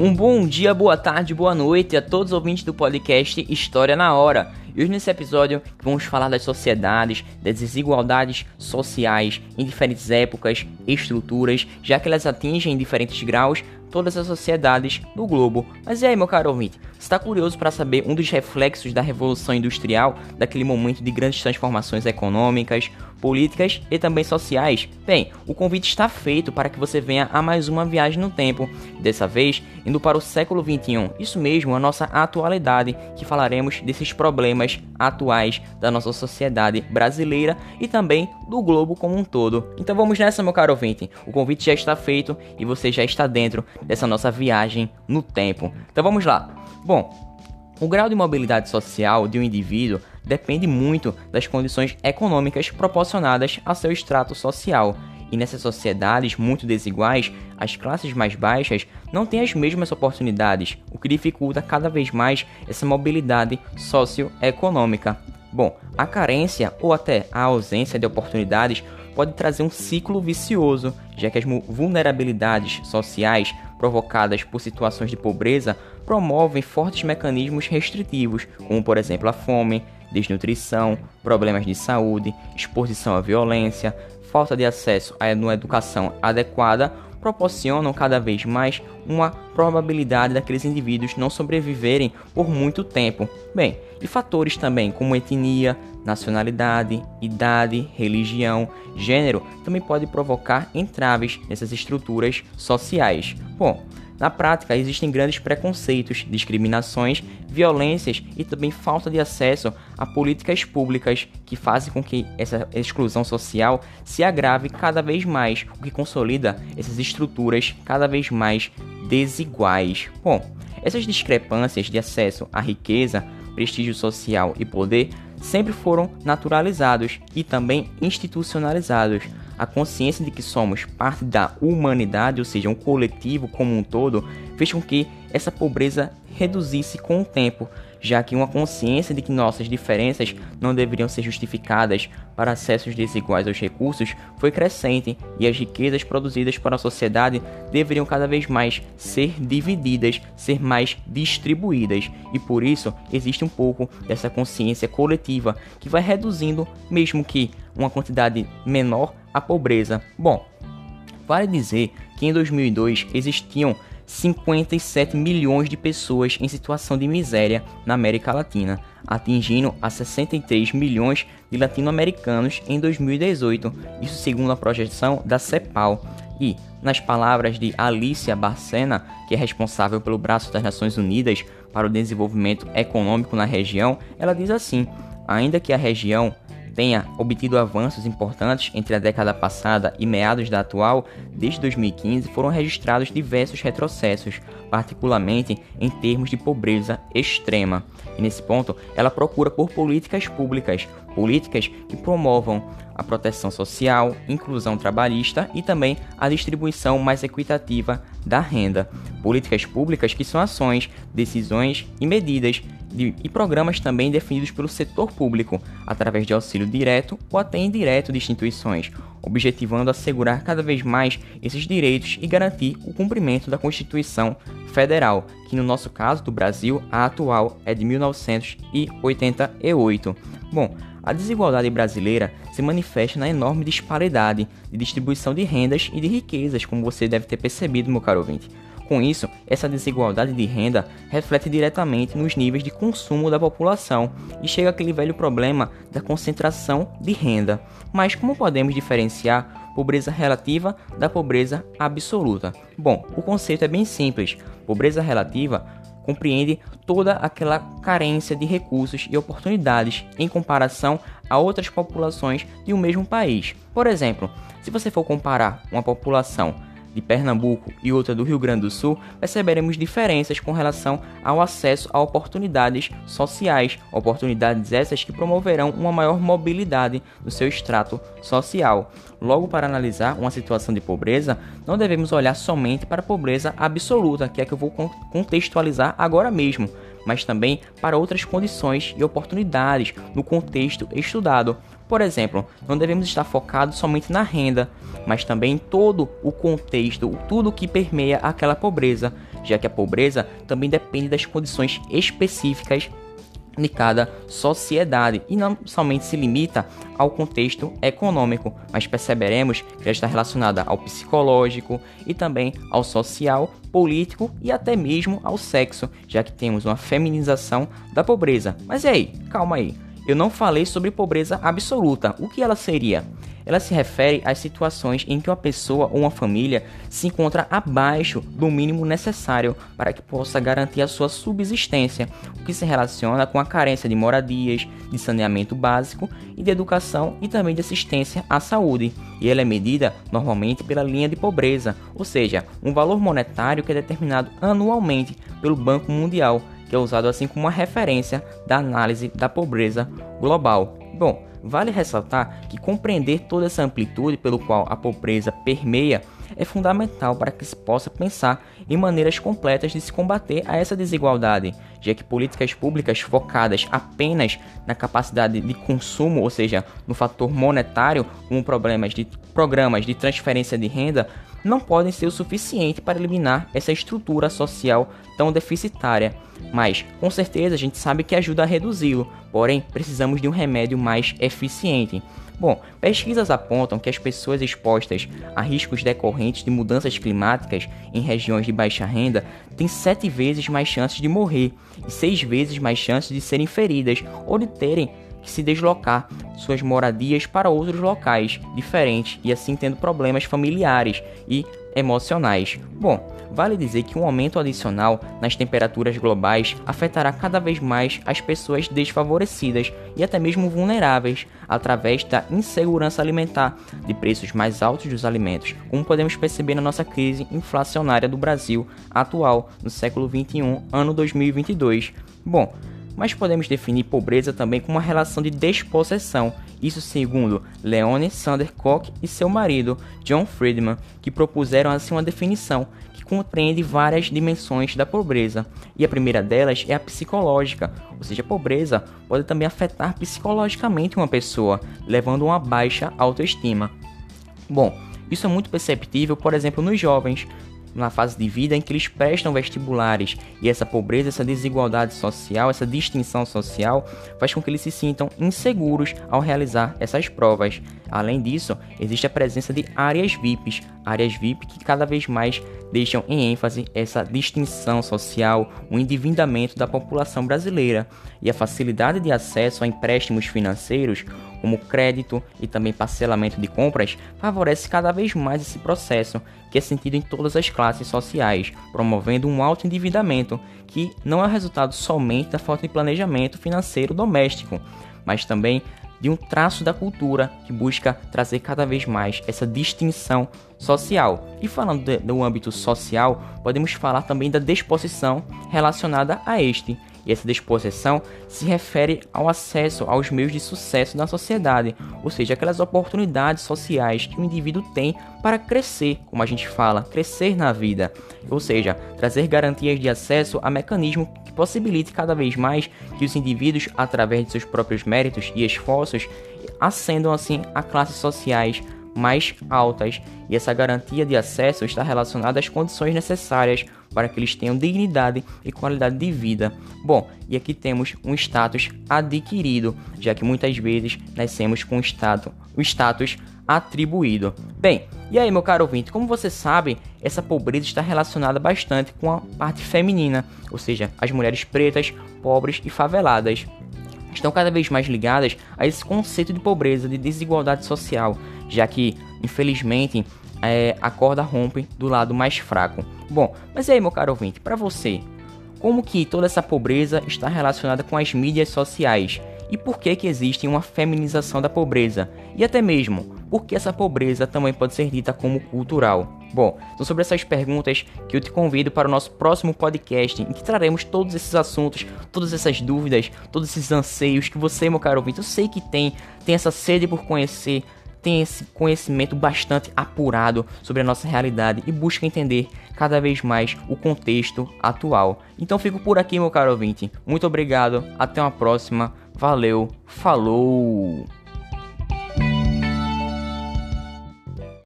Um bom dia, boa tarde, boa noite a todos os ouvintes do podcast História na Hora. E hoje nesse episódio vamos falar das sociedades, das desigualdades sociais em diferentes épocas, estruturas, já que elas atingem em diferentes graus todas as sociedades do globo. Mas e aí, meu caro ouvinte? Está curioso para saber um dos reflexos da Revolução Industrial, daquele momento de grandes transformações econômicas, políticas e também sociais? Bem, o convite está feito para que você venha a mais uma viagem no tempo, dessa vez indo para o século 21. Isso mesmo, a nossa atualidade, que falaremos desses problemas atuais da nossa sociedade brasileira e também do globo como um todo. Então vamos nessa, meu caro ouvinte. O convite já está feito e você já está dentro dessa nossa viagem no tempo. Então vamos lá. Bom, o grau de mobilidade social de um indivíduo depende muito das condições econômicas proporcionadas a seu extrato social. E nessas sociedades muito desiguais, as classes mais baixas não têm as mesmas oportunidades, o que dificulta cada vez mais essa mobilidade socioeconômica. Bom, a carência ou até a ausência de oportunidades pode trazer um ciclo vicioso, já que as vulnerabilidades sociais provocadas por situações de pobreza promovem fortes mecanismos restritivos, como por exemplo a fome, desnutrição, problemas de saúde, exposição à violência, falta de acesso a uma educação adequada proporcionam cada vez mais uma probabilidade daqueles indivíduos não sobreviverem por muito tempo. Bem, e fatores também como etnia, nacionalidade, idade, religião, gênero também podem provocar entraves nessas estruturas sociais. Bom, na prática, existem grandes preconceitos, discriminações, violências e também falta de acesso a políticas públicas que fazem com que essa exclusão social se agrave cada vez mais, o que consolida essas estruturas cada vez mais desiguais. Bom, essas discrepâncias de acesso à riqueza, prestígio social e poder sempre foram naturalizados e também institucionalizados a consciência de que somos parte da humanidade, ou seja, um coletivo como um todo, fez com que essa pobreza reduzisse com o tempo, já que uma consciência de que nossas diferenças não deveriam ser justificadas para acessos desiguais aos recursos foi crescente e as riquezas produzidas para a sociedade deveriam cada vez mais ser divididas, ser mais distribuídas, e por isso existe um pouco dessa consciência coletiva que vai reduzindo, mesmo que uma quantidade menor, a pobreza. Bom, vale dizer que em 2002 existiam 57 milhões de pessoas em situação de miséria na América Latina, atingindo a 63 milhões de latino-americanos em 2018, isso segundo a projeção da CEPAL. E, nas palavras de Alicia Barcena, que é responsável pelo braço das Nações Unidas para o Desenvolvimento Econômico na região, ela diz assim: ainda que a região tenha obtido avanços importantes entre a década passada e meados da atual, desde 2015 foram registrados diversos retrocessos, particularmente em termos de pobreza extrema. E nesse ponto, ela procura por políticas públicas, políticas que promovam a proteção social, inclusão trabalhista e também a distribuição mais equitativa da renda. Políticas públicas que são ações, decisões e medidas de, e programas também definidos pelo setor público, através de auxílio direto ou até indireto de instituições, objetivando assegurar cada vez mais esses direitos e garantir o cumprimento da Constituição Federal, que no nosso caso do Brasil, a atual é de 1988. Bom, a desigualdade brasileira se manifesta na enorme disparidade de distribuição de rendas e de riquezas, como você deve ter percebido, meu caro ouvinte. Com isso, essa desigualdade de renda reflete diretamente nos níveis de consumo da população e chega aquele velho problema da concentração de renda. Mas como podemos diferenciar pobreza relativa da pobreza absoluta? Bom, o conceito é bem simples. Pobreza relativa compreende toda aquela carência de recursos e oportunidades em comparação a outras populações de um mesmo país. Por exemplo, se você for comparar uma população de Pernambuco e outra do Rio Grande do Sul, perceberemos diferenças com relação ao acesso a oportunidades sociais, oportunidades essas que promoverão uma maior mobilidade no seu extrato social. Logo, para analisar uma situação de pobreza, não devemos olhar somente para a pobreza absoluta, que é que eu vou contextualizar agora mesmo, mas também para outras condições e oportunidades no contexto estudado. Por exemplo, não devemos estar focados somente na renda, mas também em todo o contexto, tudo que permeia aquela pobreza, já que a pobreza também depende das condições específicas de cada sociedade e não somente se limita ao contexto econômico, mas perceberemos que já está relacionada ao psicológico e também ao social, político e até mesmo ao sexo, já que temos uma feminização da pobreza. Mas e aí? Calma aí. Eu não falei sobre pobreza absoluta. O que ela seria? ela se refere às situações em que uma pessoa ou uma família se encontra abaixo do mínimo necessário para que possa garantir a sua subsistência, o que se relaciona com a carência de moradias, de saneamento básico e de educação e também de assistência à saúde. E ela é medida normalmente pela linha de pobreza, ou seja, um valor monetário que é determinado anualmente pelo Banco Mundial, que é usado assim como uma referência da análise da pobreza global. Bom, Vale ressaltar que compreender toda essa amplitude pelo qual a pobreza permeia é fundamental para que se possa pensar em maneiras completas de se combater a essa desigualdade, já que políticas públicas focadas apenas na capacidade de consumo, ou seja, no fator monetário, como problemas de programas de transferência de renda, não podem ser o suficiente para eliminar essa estrutura social tão deficitária. Mas, com certeza, a gente sabe que ajuda a reduzi-lo, porém, precisamos de um remédio mais eficiente. Bom, pesquisas apontam que as pessoas expostas a riscos decorrentes de mudanças climáticas em regiões de baixa renda têm sete vezes mais chances de morrer e seis vezes mais chances de serem feridas ou de terem que se deslocar suas moradias para outros locais diferentes e assim tendo problemas familiares e emocionais. Bom, vale dizer que um aumento adicional nas temperaturas globais afetará cada vez mais as pessoas desfavorecidas e até mesmo vulneráveis através da insegurança alimentar, de preços mais altos dos alimentos, como podemos perceber na nossa crise inflacionária do Brasil atual no século 21, ano 2022. Bom, mas podemos definir pobreza também como uma relação de despossessão, isso segundo Leone Sandercock e seu marido John Friedman, que propuseram assim uma definição que compreende várias dimensões da pobreza, e a primeira delas é a psicológica, ou seja, a pobreza pode também afetar psicologicamente uma pessoa, levando a uma baixa autoestima. Bom, isso é muito perceptível, por exemplo, nos jovens, na fase de vida em que eles prestam vestibulares e essa pobreza, essa desigualdade social, essa distinção social faz com que eles se sintam inseguros ao realizar essas provas. Além disso, existe a presença de áreas VIPs, áreas VIP que cada vez mais deixam em ênfase essa distinção social, o endividamento da população brasileira e a facilidade de acesso a empréstimos financeiros, como crédito e também parcelamento de compras, favorece cada vez mais esse processo, que é sentido em todas as classes sociais, promovendo um alto endividamento, que não é resultado somente da falta de planejamento financeiro doméstico, mas também de um traço da cultura que busca trazer cada vez mais essa distinção social. E falando de, do âmbito social, podemos falar também da disposição relacionada a este, e essa disposição se refere ao acesso aos meios de sucesso na sociedade, ou seja, aquelas oportunidades sociais que o indivíduo tem para crescer, como a gente fala, crescer na vida, ou seja, trazer garantias de acesso a mecanismos que possibilite cada vez mais que os indivíduos, através de seus próprios méritos e esforços, ascendam assim a classes sociais mais altas, e essa garantia de acesso está relacionada às condições necessárias para que eles tenham dignidade e qualidade de vida. Bom, e aqui temos um status adquirido, já que muitas vezes nascemos com o status, status atribuído. Bem, e aí, meu caro ouvinte, como você sabe, essa pobreza está relacionada bastante com a parte feminina, ou seja, as mulheres pretas, pobres e faveladas estão cada vez mais ligadas a esse conceito de pobreza, de desigualdade social, já que, infelizmente, é, a corda rompe do lado mais fraco. Bom, mas e aí, meu caro ouvinte, para você, como que toda essa pobreza está relacionada com as mídias sociais? E por que que existe uma feminização da pobreza? E até mesmo, por que essa pobreza também pode ser dita como cultural? Bom, são sobre essas perguntas que eu te convido para o nosso próximo podcast, em que traremos todos esses assuntos, todas essas dúvidas, todos esses anseios que você, meu caro ouvinte, eu sei que tem, tem essa sede por conhecer, tem esse conhecimento bastante apurado sobre a nossa realidade e busca entender cada vez mais o contexto atual. Então fico por aqui, meu caro ouvinte. Muito obrigado, até uma próxima. Valeu, falou!